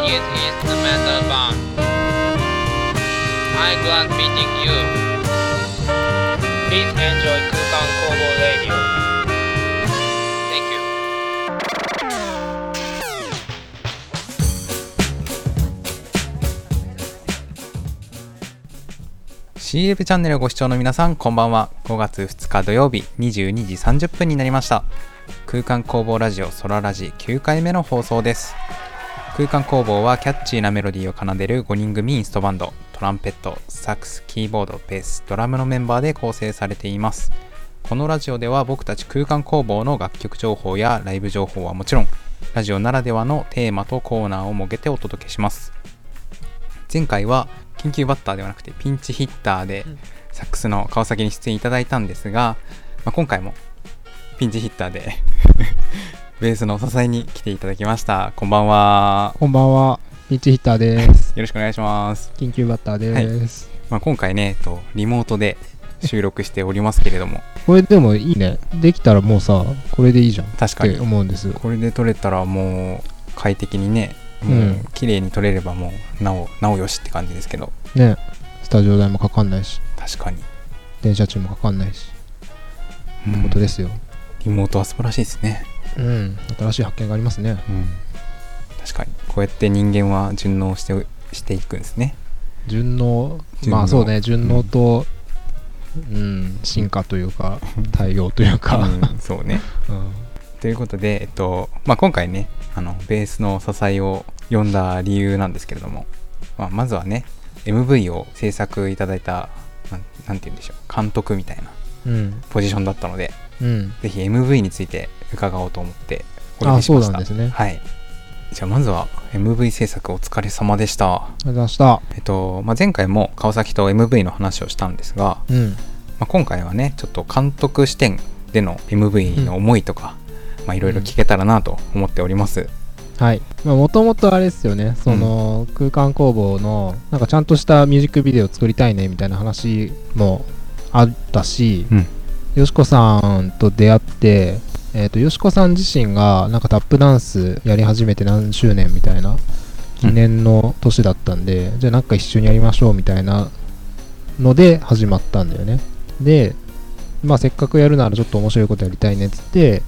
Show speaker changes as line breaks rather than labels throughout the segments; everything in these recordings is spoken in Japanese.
one is instrumental band. I'm glad meeting you. Please enjoy Kukan Kobo Radio. Thank you.
シーレブチャンネルをご視聴の皆さんこんばんは5月2日土曜日22時30分になりました空間工房ラジオソララジ9回目の放送です空間工房はキャッチーなメロディーを奏でる5人組インストバンドトランペットサックスキーボードベースドラムのメンバーで構成されています。このラジオでは僕たち空間工房の楽曲情報やライブ情報はもちろんラジオならではのテーマとコーナーを設けてお届けします。前回は緊急バッターではなくてピンチヒッターでサックスの川崎に出演いただいたんですが、まあ、今回もピンチヒッターでベースのお支えに来ていただきましたこんばんは
こんばんは。ピンチヒッターです。
よろしくお願いします、
緊急バッターです。
まあ、今回ねとリモートで収録しておりますけれども
これでもいいね。できたらもうさ、これでいいじゃんっ
確かに
て思うんです。
これで撮れたらもう快適にねも
う
うん綺麗に撮れればもうなおなおよしって感じですけど
ね。スタジオ代もかかんないし、
確かに、
電車賃もかかんないし、
うん
ってことですよ。
リモートは素晴らしいですね
うん。新しい発見がありますね。
うん、確かに。こうやって人間は順応してしていくんですね。
順応、まあそうね、順応と、うん、進化というか、対応というか、
うん、そうね。
うん。
ということで、えっとまあ、今回ねあのベースの支えを呼んだ理由なんですけれども、まあ、まずはね MV を制作いただいたなんなんて言うんでしょう。監督みたいな
うん。
ポジションだったので
うん。
ぜひ MV について伺おうと思ってお呼び
あ、そう
しました。
なんですね。
はい。じゃあまずは MV 制作お疲れ様でした。
ありがとうございました。
えっと、まあ、前回も川崎と MV の話をしたんですが、
うん。
まあ、今回はねちょっと監督視点での MV の思いとか、まあいろいろ聞けたらなと思っております、
はい。もともとあれですよね、その、空間工房の、なんかちゃんとしたミュージックビデオ作りたいねみたいな話もあったし、
うん。
よしこさんと出会って、えっ、と、よしこさん自身が、なんかタップダンスやり始めて何周年みたいな、記念の年だったんで、じゃあなんか一緒にやりましょうみたいなので始まったんだよね。で、まあせっかくやるならちょっと面白いことやりたいねっつって、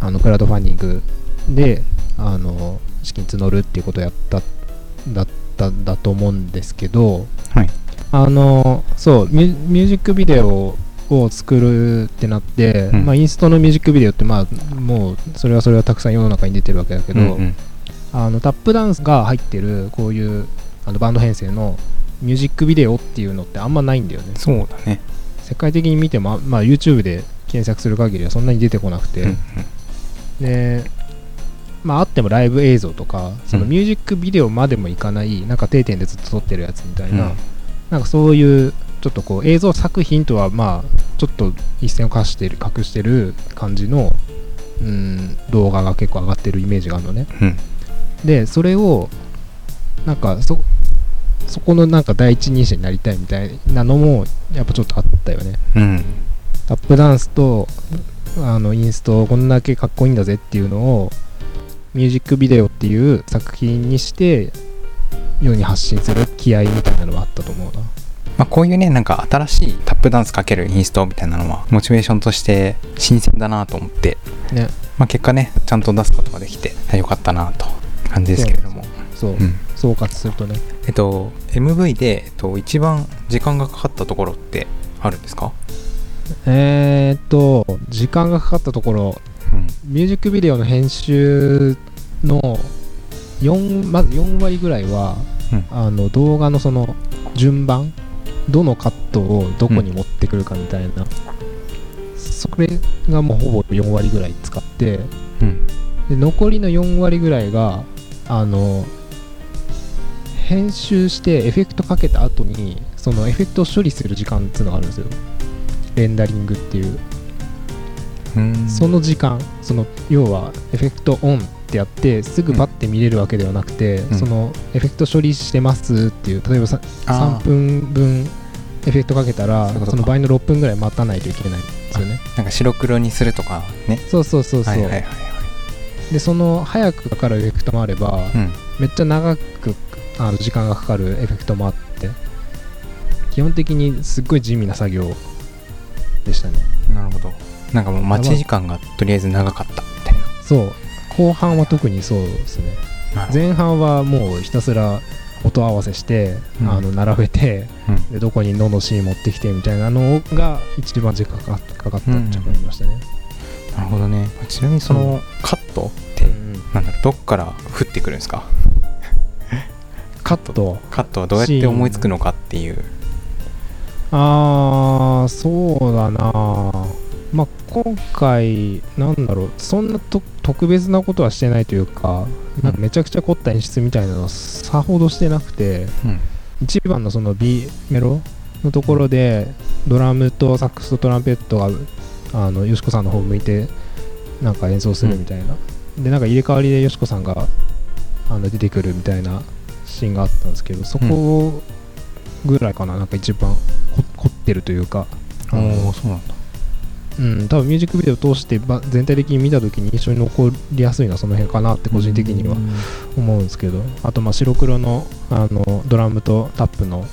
あの、クラウドファンディングで、あの、資金募るっていうことをやった、だった、だと思うんですけど、
はい
あの、そう、ミュミュージックビデオを作るってなって、
うん。
まあインストのミュージックビデオって、まあもう、それはそれはたくさん世の中に出てるわけだけど、
うんうん。
あのタップダンスが入ってるこういうあのバンド編成のミュージックビデオっていうのってあんまないんだよね。
そうだね、
世界的に見ても、まあ、YouTube で検索する限りはそんなに出てこなくて、
うんうん。
でまああってもライブ映像とかその
うん。
ミュージックビデオまでもいかないなんか定点でずっと撮ってるやつみたいな、
うん。
なんかそういうちょっとこう映像作品とはまあちょっと一線を画してる隠してる感じのうん動画が結構上がってるイメージがあるのね。
うん。
でそれをなんかそそこのなんか第一人者になりたいみたいなのもやっぱちょっとあったよね。
うん。
タップダンスとあのインストこんだけかっこいいんだぜっていうのをミュージックビデオっていう作品にして世に発信する気合みたいなのはあったと思うな
まあ、こういうねなんか新しいタップダンスかけるインストみたいなのはモチベーションとして新鮮だなと思って、
ね。
まあ、結果ねちゃんと出すことができてよかったなと感じですけれども。
そう、
う。ん。
総括するとね。
えっと MV で、えっと、一番時間がかかったところってあるんですか、
えー、っと時間がかかったところ。
うん。
ミュージックビデオの編集の4まず4割ぐらいは、
うん。
あの動画のその順番どのカットをどこに持ってくるかみたいな、それがもうほぼ4割ぐらい使って
うん。
で残りの4割ぐらいがあの編集してエフェクトかけた後にそのエフェクトを処理する時間っていうのがあるんですよ。レンダリングっていう。
うん。
その時間その要はエフェクトオンってやってすぐパッて見れるわけではなくて、
ん。
そのエフェクト処理してますっていう例えばさ
あー。
3分分エフェクトかけたら
そ
の倍の6分ぐらい待たないといけないんですよね。
なんか白黒にするとかね。
そうそうそうそう、
はいはいはいはい。
でその早くかかるエフェクトもあれば、
うん。
めっちゃ長くあの時間がかかるエフェクトもあって基本的にすっごい地味な作業でしたね。
なるほど。なんかもう待ち時間がとりあえず長かったみたいな。
そう。後半は特にそうですね。前半はもうひたすら音合わせして、
うん。
あの並べて
うん。
でどこにののシーン持ってきてみたいなのが一番時間かかかかったんじゃありましたね、
なるほどね。ちなみにそのカットって、
うん。
なんだろうどっから降ってくるんですか？
カット。
カットはどうやって思いつくのかっていう。
あーそうだな。まあ今回なんだろうそんなと特別なことはしてないというかなんかめちゃくちゃ凝った演出みたいなのはさほどしてなくて
うん。
一番のその B メロのところでドラムとサックスとトランペットがあのよしこさんの方向いてなんか演奏するみたいな、でなんか入れ替わりでよしこさんがあの出てくるみたいなシーンがあったんですけどそこぐらいかな。なんか一番こ凝ってるというか、あの
おおそうなんだ
うん、多分ミュージックビデオを通してば全体的に見た時に印象に残りやすいのはその辺かなって個人的には思うんですけど。あとまあ白黒のあのドラムとタップの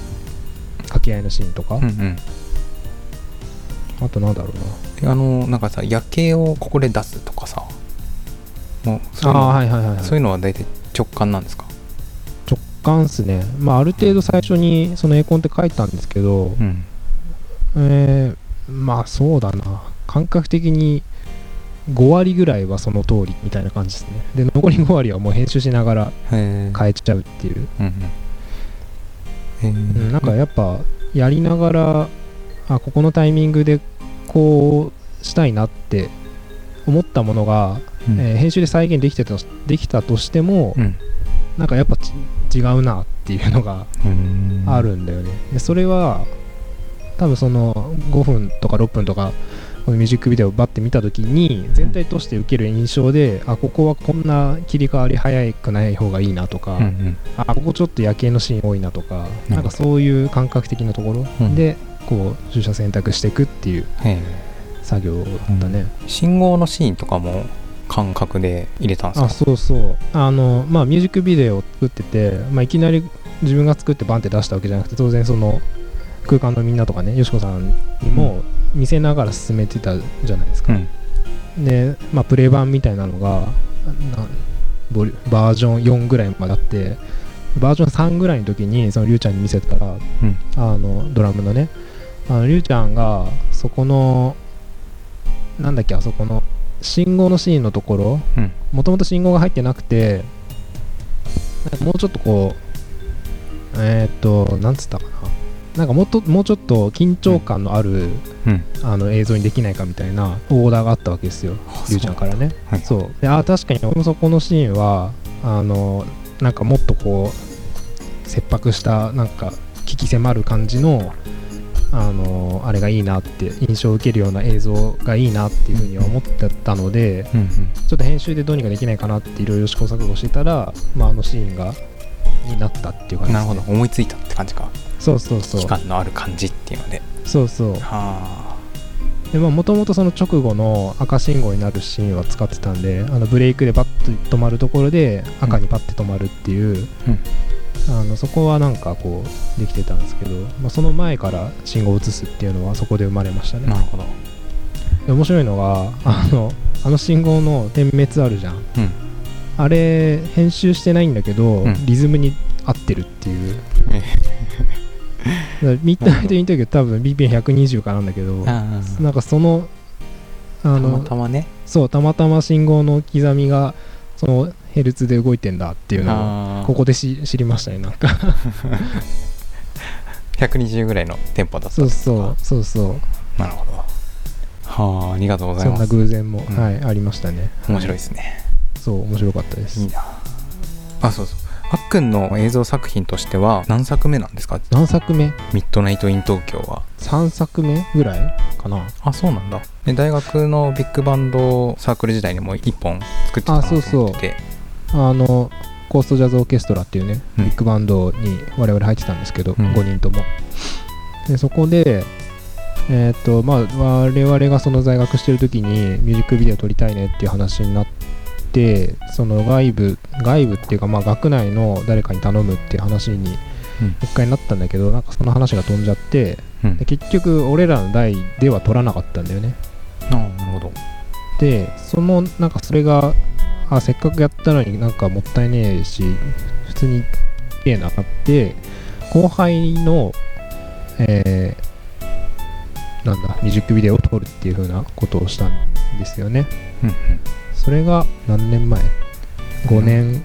掛け合いのシーンとか、
うんうん。
あとなんだろうな。
であのなんかさ夜景をここで出すとかさ。もうそういうの。
ああはいはいはい、はい、
そういうのは大体直感なんですか？
直感っすね。まあある程度最初にそのエコンって書いたんですけど、
うん。
えーまあそうだな感覚的に5割ぐらいはその通りみたいな感じですね。で残り5割はもう編集しながら変えちゃうっていう。
うんうん。
なんかやっぱやりながらあここのタイミングでこうしたいなって思ったものが、
うん。
えー編集で再現できてたとできたとしても、
うん。
なんかやっぱち違うなっていうのが
うん。
あるんだよね、でそれは多分その5分とか6分とかこのミュージックビデオをバッて見た時に全体として受ける印象で、あここはこんな切り替わり早くない方がいいなとか、
うんうん。
あここちょっと夜景のシーン多いなとかなんかそういう感覚的なところ
うん
でこう取捨選択していくっていう作業だね、
信号のシーンとかも感覚で入れたんですか？
あそうそう。あのまあミュージックビデオを作ってて、まあ、いきなり自分が作ってバンって出したわけじゃなくて当然その空間のみんなとかねよしこさんにも見せながら進めてたじゃないですか、
うん。
で、まあ、プレ版みたいなのがなボリバージョン4ぐらいまであってバージョン3ぐらいの時にそのりゅうちゃんに見せたら
うん。
あのドラムのね。あのりゅうちゃんがそこのなんだっけあそこの信号のシーンのところ
うん。
もともと信号が入ってなくてもうちょっとこうえーっとなんつったかななんかもっともうちょっと緊張感のある、
うん。
あの映像にできないかみたいなオーダーがあったわけですよ。りゅう。ちゃんからね。
はい。
そう。であー確かに俺もそこのシーンはあのなんかもっとこう切迫したなんか危機迫る感じのあのあれがいいなって印象を受けるような映像がいいなっていうふうには思ってたので
うんうん。
ちょっと編集でどうにかできないかなっていろいろ試行錯誤してたら、まあ、あのシーンがになったっていう感じね。
なるほど。思いついたって感じか
そうそうそう。
期間のある感じっていうので。
そうそう。
は
でまあもともとその直後の赤信号になるシーンは使ってたんであのブレイクでバッと止まるところで赤にパッて止まるっていう、
うん。
あのそこはなんかこうできてたんですけど、まあ、その前から信号を移すっていうのはそこで生まれましたね。
あなるほど。
で面白いのがあのあの信号の点滅あるじゃん。
うん。
あれ編集してないんだけど、
うん。
リズムに合ってるっていうミッドナイトインタビュー多分 BPM120 かなんだけどなんかそのあ
た
の
またまね。
そうたまたま信号の刻みがそのヘルツで動いてんだっていうのをここでし知りましたねなんか。
120ぐらいのテンポだった
そうそうそうそう。
なるほど。はあありがとうござい
そんな
ます
偶然も、
うん。
はいありましたね。
面白い
い
ですね。
そう面白かったです。
いいな。あそうそうあっくんの映像作品としては何作目なんですか？
何作目？
ミッドナイト・イン・東京は。
3作目ぐらいかな。
あそうなんだ。で大学のビッグバンドサークル時代にも1本作ってたなと
あそうそう。
思ってて
あのコーストジャズオーケストラっていうね、
うん。
ビッグバンドに我々入ってたんですけど、
うん。
5人とも。でそこでえっ、とまあ我々がその在学してる時にミュージックビデオ撮りたいねっていう話になってその外部外部っていうかまあ学内の誰かに頼むっていう話に
うん。
一回なったんだけどなんかその話が飛んじゃって
うん。
で結局俺らの代では取らなかったんだよね。
ああなるほど。
でそのなんかそれがあせっかくやったのになんかもったいねえし普通に綺麗なって後輩のえーなんだミュージックビデオを撮るっていう風なことをしたんですよね。
うんうん
それが何年前 ?5 年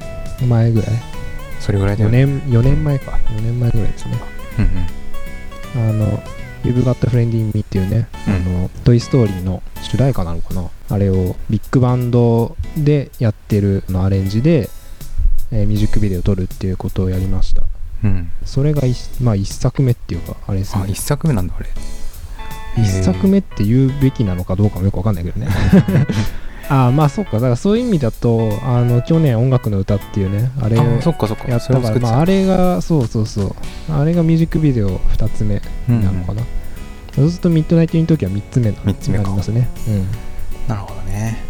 前ぐらい、
それぐらいだよ
4
ね
年4年前か。4年前ぐらいですね。
うんうん。
あの You've Got a Friend in Me っていうね、
うん。
あのトイ・ストーリーの主題歌なのかな？あれをビッグバンドでやってるあのアレンジで、えーミュージックビデオを撮るっていうことをやりました。
うん。
それが一まあ一作目っていうかあれですね。
あ一作目なんだあれ。
一作目って言うべきなのかどうかもよくわかんないけどね ああまあそっか。だからそういう意味だとあの去年音楽の歌っていうねあれ
あそっかそっか。
やったから、まあ、あれがそうそうそう。あれがミュージックビデオ2つ目
うん
なのかな、そうするとミッドナイト・イン・トキは3つ目に
三つ目か。
なりますね。うん。
なるほどね。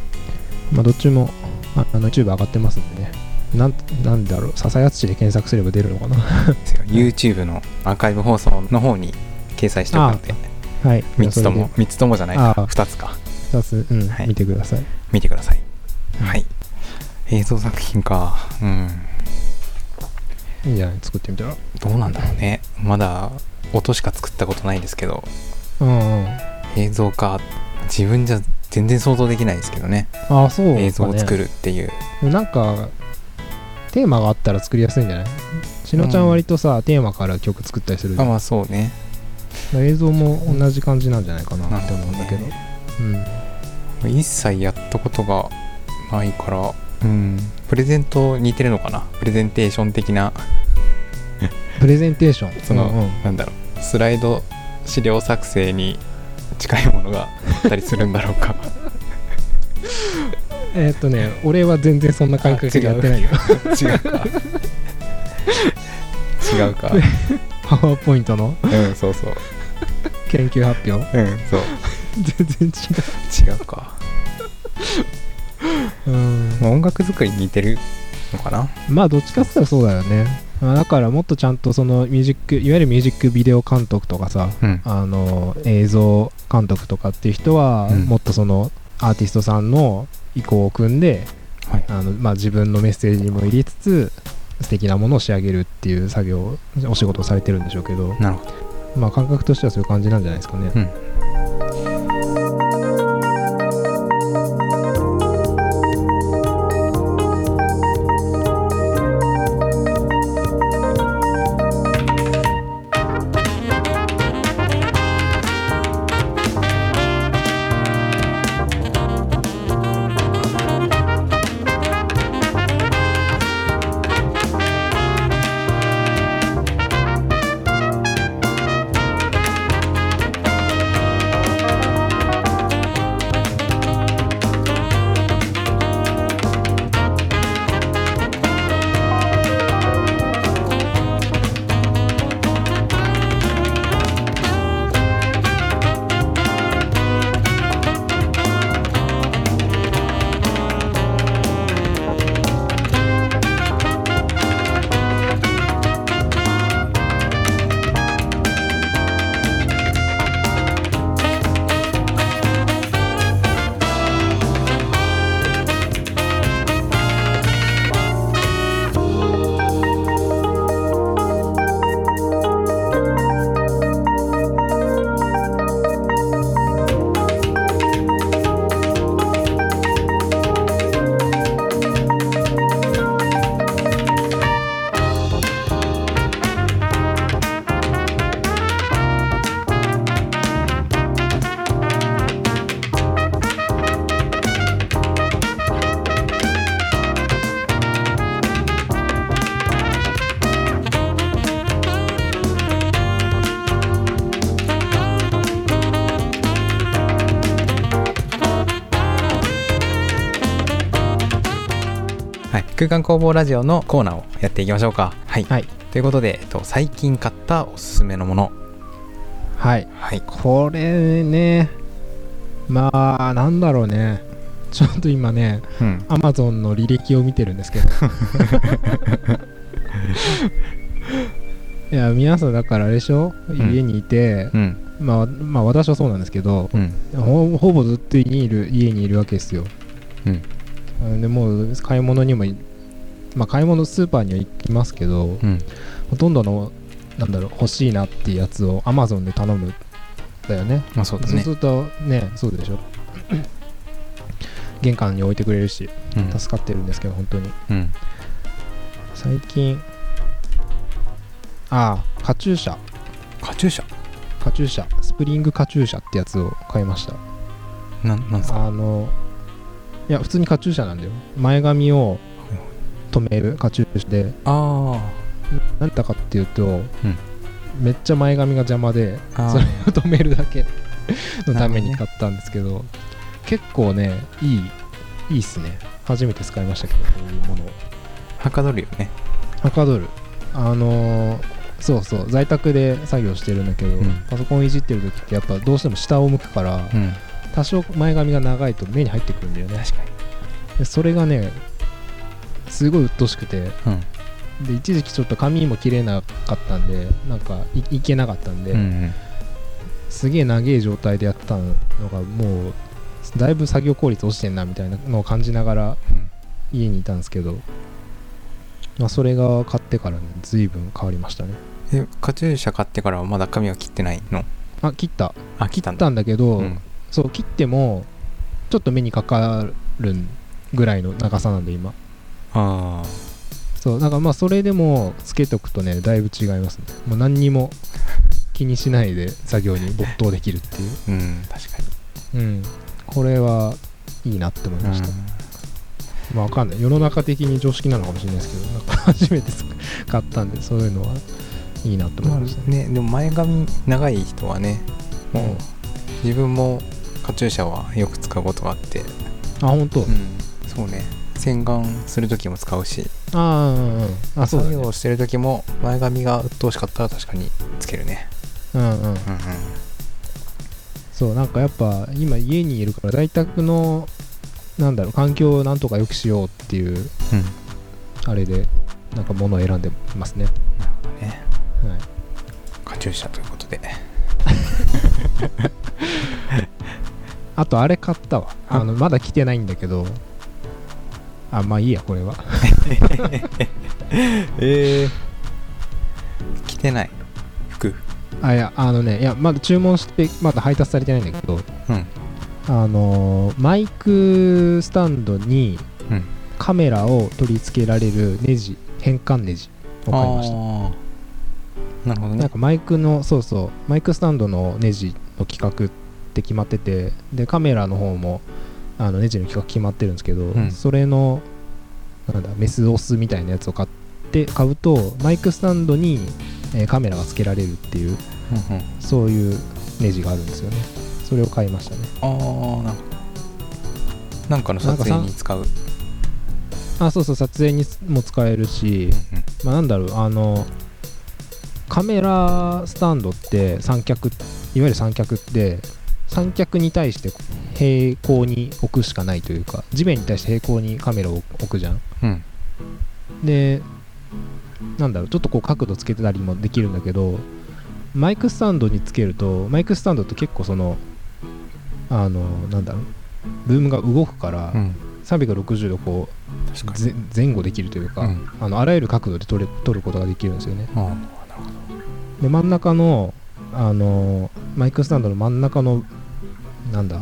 まあどっちもああの YouTube 上がってますんでね。なんなんだろう。笹谷敦で検索すれば出るのかな。
YouTube のアーカイブ放送の方に掲載しておくので
はい。
3つとも。3つともじゃないか。
ああ。
2つか
2つ、うん
はい。
見てください。
見てください。
うん。
はい。映像作品か。うん。
いいんじゃない？作ってみたら？
どうなんだろうね。まだ音しか作ったことないですけど。
うんうん。
映像化自分じゃ全然想像できないですけどね。
ああそうか、ね、
映像を作るっていう。
なんかテーマがあったら作りやすいんじゃない？しのちゃん割とさ、テーマから曲作ったりする
あまあそうね。
映像も同じ感じなんじゃないかなって思うんだけど。うん
一切やったことがないからうん。プレゼント似てるのかな？プレゼンテーション的な。
プレゼンテーション？
その、
うんうん。
なんだろう。スライド資料作成に近いものがあったりするんだろうか。
えーっとね俺は全然そんな感覚でやってないよ。
違うか。違うか。
パワーポイントの？
うんそうそう。
研究発表？
うんそう
全然違
違うか、
う、うん、
まあ、音楽作りに似てるのかな？
まあどっちかって言ったらそうだよね。まあだからもっとちゃんとそのミュージックいわゆるミュージックビデオ監督とかさ
うん。
あの映像監督とかっていう人は、
うん。
もっとそのアーティストさんの意向を組んで
はい。
あの、まあ、自分のメッセージにも入れつつ素敵なものを仕上げるっていう作業をお仕事をされてるんでしょうけど、
なるほど。
まあ、感覚としてはそういう感じなんじゃないですかね。
うん空間工房ラジオのコーナーをやっていきましょうか。はい、
はい。
ということで、えっと、最近買ったおすすめのもの。
はい。
はい。
これねまあなんだろうね。ちょっと今ね
うん。
Amazon の履歴を見てるんですけど。いや皆さんだからあれでしょ、
ん。
家にいて、
うん。
まあ、まあ私はそうなんですけど、
うん。
ほほぼずっと家にいる家にいるわけですよ。
うん。
うんでもう買い物にもいまあ買い物スーパーには行きますけど、
うん。
ほとんどのなんだろう欲しいなっていうやつを Amazon で頼むんだよね。
まあそうだね。
そうす。るとねそうでしょ。玄関に置いてくれるし
うん。
助かってるんですけど本当に。
うん。
最近ああカチューシャ。
カチューシャ？
カチューシャ。スプリングカチューシャってやつを買いました。
なん、なんすか？
あのいや普通にカチューシャなんだよ。前髪を止めるカチューシャで
あ
何だかっていうと、めっちゃ前髪が邪魔でそれ
あ。
を止めるだけ のために買ったんですけど結構ねいいいいっすね。初めて使いましたけどこういうものを。
はかどるよね。
はかどる。あのーそうそう在宅で作業してるんだけど、
うん。
パソコンいじってる時ってやっぱどうしても下を向くから、
うん。
多少前髪が長いと目に入ってくるんだよね。
確か
でそれがねすごい鬱陶しくて
に。うん。
で一時期ちょっと髪も切れなかったんでなんかいいけなかったんで、
うんうん。
すげえ長い状態でやったのがもうだいぶ作業効率落ちてんなみたいなのを感じながら家にいたんですけど、まあ、それが買ってからね随分変わりましたね
え、カチューシャ買ってからはまだ髪は切ってないの？
あ切った
あ、切ったんだ。
切ったんだけど、
うん。
そう切ってもちょっと目にかかるぐらいの長さなんで今
ああ。
そうだからまあそれでもつけとくとねだいぶ違いますね。もう何にも気にしないで作業に没頭できるっていう。
うん、確かに。
うん。これはいいなって思いました、まあわかんない。世の中的に常識なのかもしれないですけどなんか初めて買ったんでそういうのはいいなって思
まあ
いましたね、
ね、でも前髪長い人はね、もう自分もカチューシャはよく使うことがあって、
あ本当、
うん、そうね、洗顔する時も使うし、
ああうんうんあそうだね
作業してる時も前髪が鬱陶しかったら確かにつけるね。
うんうん
うんうん。
そうなんかやっぱ今家にいるから在宅のなんだろう環境をなんとか良くしようっていう
うん。
あれでなんか物を選んでますね、
なるほどね。
はい、
カチューシャということで。
あとあれ買ったわ
あ
あのまだ着てないんだけどあまあいいやこれは
ええ着てない服。
あいやあのねいやまだ注文してまだ配達されてないんだけど
うん。
あのーマイクスタンドに
うん。
カメラを取り付けられるネジ変換ネジを買いました
なるほどね。
なんかマイクのそうそうマイクスタンドのネジの規格って決まっててでカメラの方もあのネジの規格決まってるんですけど、
ん
それのなんだメスオスみたいなやつを買って買うとマイクスタンドに、えーカメラが付けられるっていう
うんうん。
そういうネジがあるんですよねそれを買いましたね
ああ、なるほど。なんかの撮影に使う。
あそうそう撮影にも使えるし、
うん
まあ、なんだろうあのカメラスタンドって三脚いわゆる三脚って三脚に対して平行に置くしかないというか地面に対して平行にカメラを置くじゃん
うん。
でなんだろうちょっとこう角度つけてたりもできるんだけどマイクスタンドにつけるとマイクスタンドって結構そのあのなんだろうルームが動くから、
うん。
360度こう前後できるというか、
うん
あのあらゆる角度で撮れ撮ることができるんですよね。で真ん中のあのマイクスタンドの真ん中のなんだ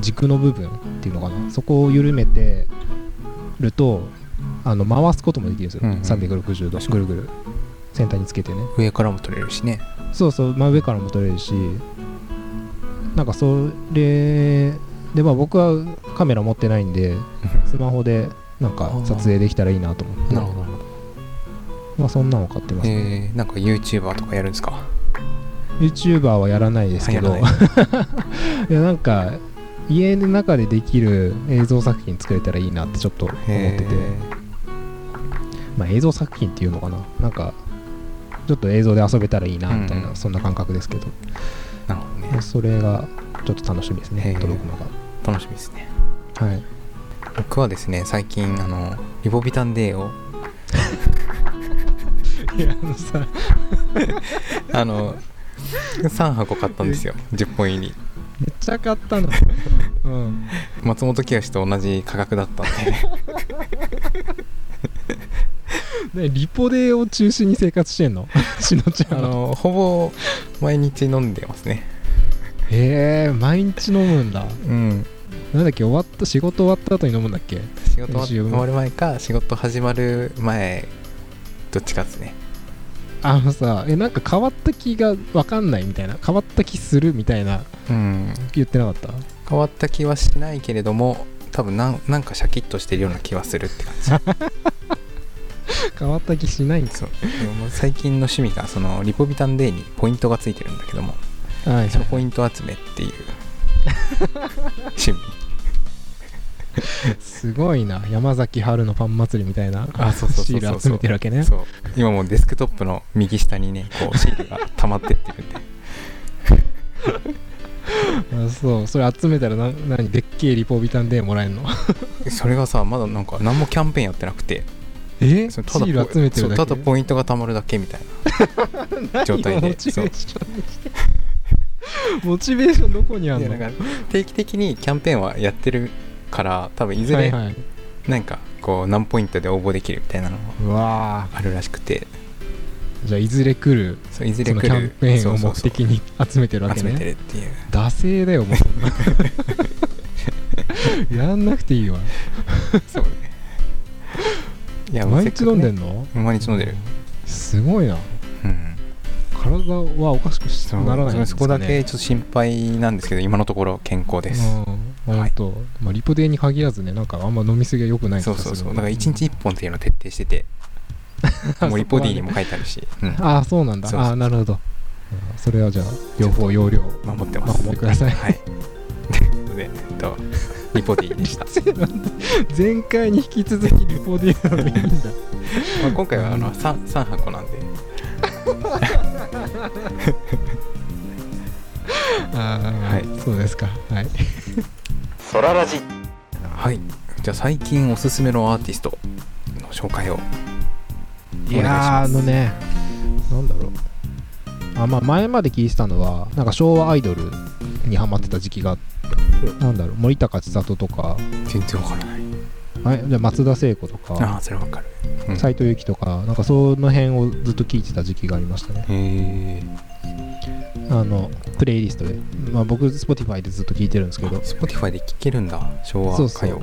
軸の部分っていうのかな。そこを緩めてるとあの回すこともできるんですよ、
うんうん。
360度。ぐるぐる。先端につけてね
上からも撮れるしね。
そうそう。真上からも撮れるし。なんかそれでまあ僕はカメラ持ってないんでスマホでなんか撮影できたらいいなと思って。
なるほど。
まあそんなの買ってますね、
えー、なんか YouTuber とかやるんですか
？YouTuber はやらないですけど。
い
やなんか家の中でできる映像作品作れたらいいなってちょっと思ってて。
へ
まあ映像作品っていうのかな。なんかちょっと映像で遊べたらいいなみたいな、
うん
そんな感覚ですけど、
ーなるほどね。
それがちょっと楽しみですね届くの
楽しみですね。
がはい。
僕はですね最近あのリボビタンデーを
いやあのさ。
あの3箱買ったんですよ。10本入り。
めっちゃ買ったのうん。
松本清と同じ価格だったんで
ねリポデーを中心に生活してんの？しのちゃんは。
あのほぼ毎日飲んでますね。
へえ毎日飲むんだ。
うん。
なんだっけ終わった仕事終わった後に飲むんだっけ？
仕事終わる前か仕事始まる前どっちかですね。
あのさえなんか変わった気が分かんないみたいな変わった気するみたいな
うん。
言ってなかった？
変わった気はしないけれども多分なんなんかシャキッとしてるような気はするって感じ。
変わった気しないんです
そう。でももう最近の趣味がそのリポビタンデーにポイントがついてるんだけども
はい
そのポイント集めっていう。趣 味
すごいな。山崎春のパン祭りみたいなシール集めてるわけね。
そう。今もうデスクトップの右下にねこうシールが溜まってってるんで。
あ そうそれ集めたらな何でっけえリポビタンデーもらえるの？
それがさまだなんか何もキャンペーンやってなくて。
え？シ
そのただ
ール集めてるだけ？
ただポイントが貯まるだけみたいな。状態で
モチベーションにしてモチベーションどこにあんの？
定期的にキャンペーンはやってるから多分いずれなんかこう何ポイントで応募できるみたいなのがあるらしくて。
ーじゃあいずれ来る
そういずれ来る。
キャンペーンを目的に集めてるわけ
集めて
ね
るっていう。
惰性だよもう。やんなくていいわ。
そうね。いや
毎日飲んでん
の？
の
毎日飲んでる。
すごいな。
うん。
体はおかしくしならないんですね。
こだけちょっと心配なんですけど今のところ健康です、
うん。本当、まあリポデーに限らずねなんかあんま飲みすぎは良くない気
そうそうそう。だから1日1本っていうのを徹底してて もうリポディにも書いてあるし、うん。
ああそうなんだ。
そうそうそう。
ああなるほど。うん。それはじゃあ両方容量
守ってます。
守ってください。
はい。ということで、えっと、リポディでした、
前回に引き続きリポデーなのでいいんだ。
まあ、今回はあの 3, 3箱なんで。
ああ、
はい。
そうですか。はい。
ソララジ。はい。じゃあ最近おすすめのアーティストの紹介を
いやあのねなんだろう。あまあ前まで聞いてたのはなんか昭和アイドルにハマってた時期がなんだろう森高千里とか。
全然わからない。
あじゃあ松田聖子と
あ
か。
あそれわかる、うん、
斎藤由貴とか。なんかその辺をずっと聞いてた時期がありましたね。あのプレイリストで、まあ、僕 Spotify でずっと聞いてるんですけど、
Spotify で聴けるんだ。昭和歌謡。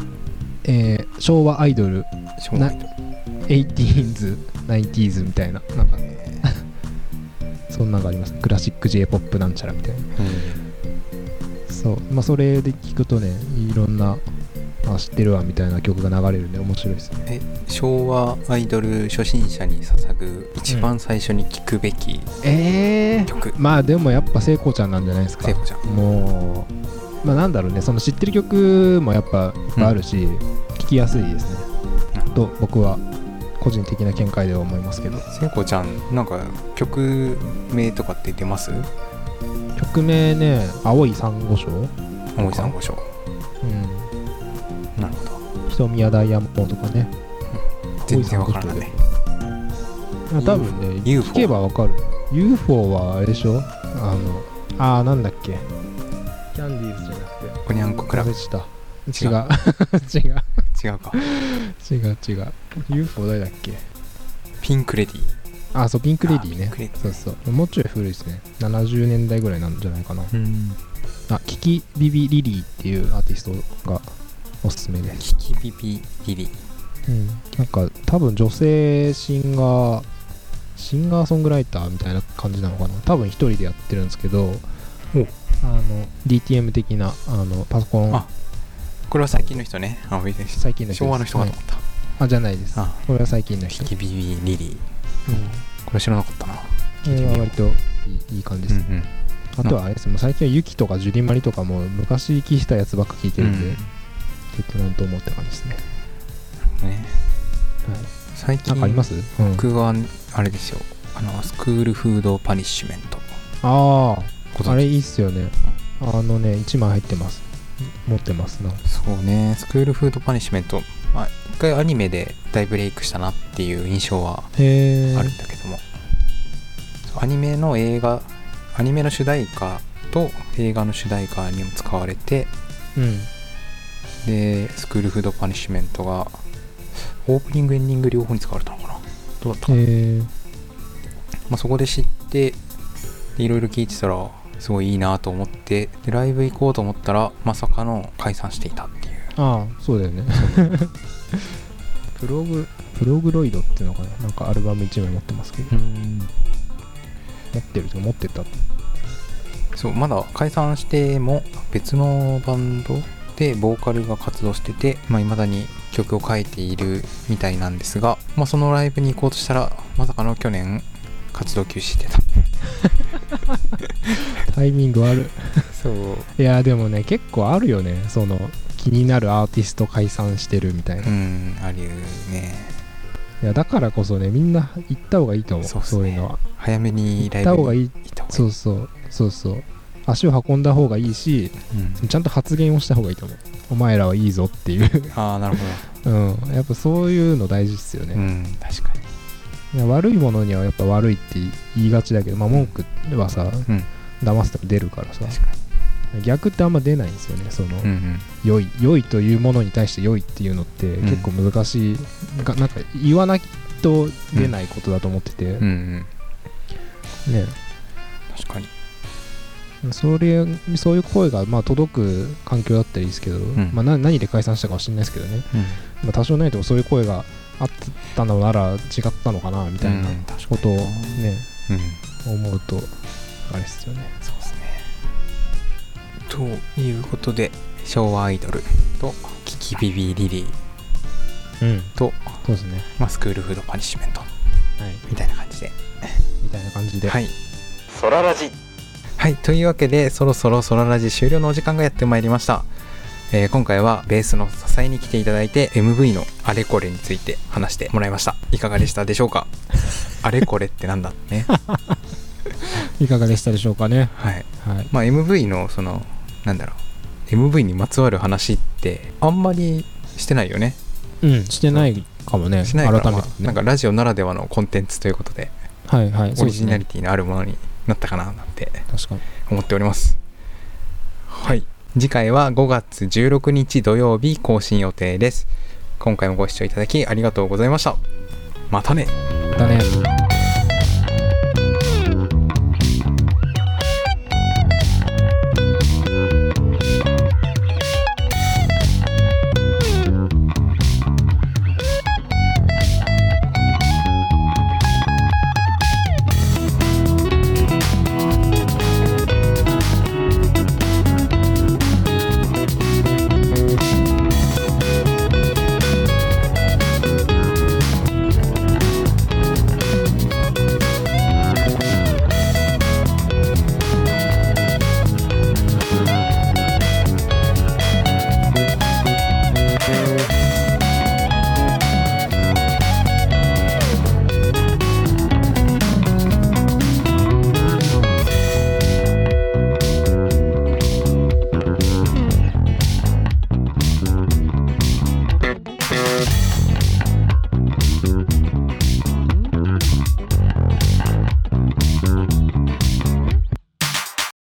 えー昭和アイドル。
昭和アイドル。
18s、90s みたいななんか。そんなのがあります。クラシック J-POP なんちゃらみたいな。そう。まあそれで聞くとねいろんなあ知ってるわみたいな曲が流れるんで面白いですね。
え昭和アイドル初心者に捧ぐ一番最初に聴くべき
ええ
曲、
まあでもやっぱ聖子ちゃんなんじゃないですか。
聖子ちゃん。
もう。まあなんだろうね。その知ってる曲もやっぱいっぱいあるし、聴きやすいですね。と僕は個人的な見解では思いますけど。
聖子ちゃんなんか曲名とかって出ます？
曲名ね「青い珊瑚礁」
大井さんご賞
うん。
なるほど「
瞳やダイヤモンド」とかね。
全然わからない。ね
まあ多分ね
UFO
聞けばわかる。UFO はあれでしょ？あのあーなんだっけ？キャンディーズじゃなくて。
おにゃんこクラブ。違
う。違う
違うか。
違う違う。UFO 誰だっけ？
ピンクレディ
あそうピンクレディーね。そうそう。もうちょい古いですね。70年代ぐらいなんじゃないかな。
うん。
あキキビビリリーっていうアーティストがおすすめです。
キキビビリリ
うん。なんか多分女性シンガーシンガーソングライターみたいな感じなのかな。多分一人でやってるんですけど
お。
あの DTM 的なあのパソコン
あこれは最近の人ね。
最近の人
昭和の人かと思った、
はい。あじゃないです。
あ。
これは最近の人。
キキビビリリ
うん。
これ知らなかったな。
これは割といい感じです、
うん
あとはあれですもう最近はユキとかジュリマリとかも昔聞いたやつばっか聞いてるんで、
うん
ちょっとなんと思って感じですね、
うんね。
はい、
最近
あります、うん、
僕はあれですよ。あの school food punishment。
あああれいいっすよね。あのね1枚入ってます持ってますな。
そうね。スクールフードパニッシュメント。まあ一回アニメで大ブレイクしたなっていう印象はあるんだけども、アニメの映画アニメの主題歌と映画の主題歌にも使われて
うん。
で school food punishment がオープニングエンディング両方に使われたのかな。どうだったかな、まあ、そこで知ってでいろいろ聞いてたらすごいいいなと思ってでライブ行こうと思ったらまさかの解散していたっていう。
ああそうだよね。 Prog Prog-Roid っていうのかな？なんかアルバム1枚持ってますけど、持ってると持ってた？
そうまだ解散しても別のバンドでボーカルが活動してていまあ、未だに曲を書いているみたいなんですが、まあ、そのライブに行こうとしたらまさかの去年活動休止してた
タイミング悪い
そう。
いやでもね結構あるよね。その気になるアーティスト解散してるみたいな、い
うんあるね。
やだからこそねみんな行った方がいいと思う
そう
そういうのは。
早めにライ
行った
ブに
方がいい。
行った方がいい。
そうそう。そうそう。足を運んだ方がいいし
うん。
ちゃんと発言をした方がいいと思う。お前らはいいぞっていう。
ああなるほ
うん。やっぱそういうの大事っすよね、
どうん確かに
悪いものにはやっぱ悪いって言いがちだけどまあ文句はさ、
うん。
騙すと出るからさ。逆ってあんま出ないんですよねその、
にうんうん。
良い良いというものに対して良いっていうのって
ん。
結構難しい、がなんか言わないと出ないことだと思ってて、
うんうん。
ね。
確かに。
それそういう声がまあ届く環境だったらいいですけど、
ん。
まあ、な何で解散したかは知らないですけどね、まあ、多少ないともそういう声があったのなら違ったのかなみたいなことをね、
うん。
思うとあれですよね。
そうですね。ということで昭和アイドルと kiki vivi lily。
うん。
と、
そうですね。
まあ、 school food punishment。
はい。
みたいな感じで。
みたいな感じで、
はい。ソララジ。はい。というわけでそろそろソララジ終了のお時間がやってまいりましたえー今回はベースの支えに来ていただいて MV のあれこれについて話してもらいました。いかがでしたでしょうか？あれこれってなんだね。
いかがでしたでしょうかね？
はい。
はい。
まあ MV のそのなんだろう。MV にまつわる話ってあんまりしてないよね。
うんしてないかもね。
しないから、まあ
改めてね。
なんかラジオならではのコンテンツということで
はいはい
オリジナリ
テ
ティのあるものになったかななんて
確かに。
思っております。はい次回は5月16日土曜日更新予定です。今回もご視聴いただきありがとうございました。またね。
またね。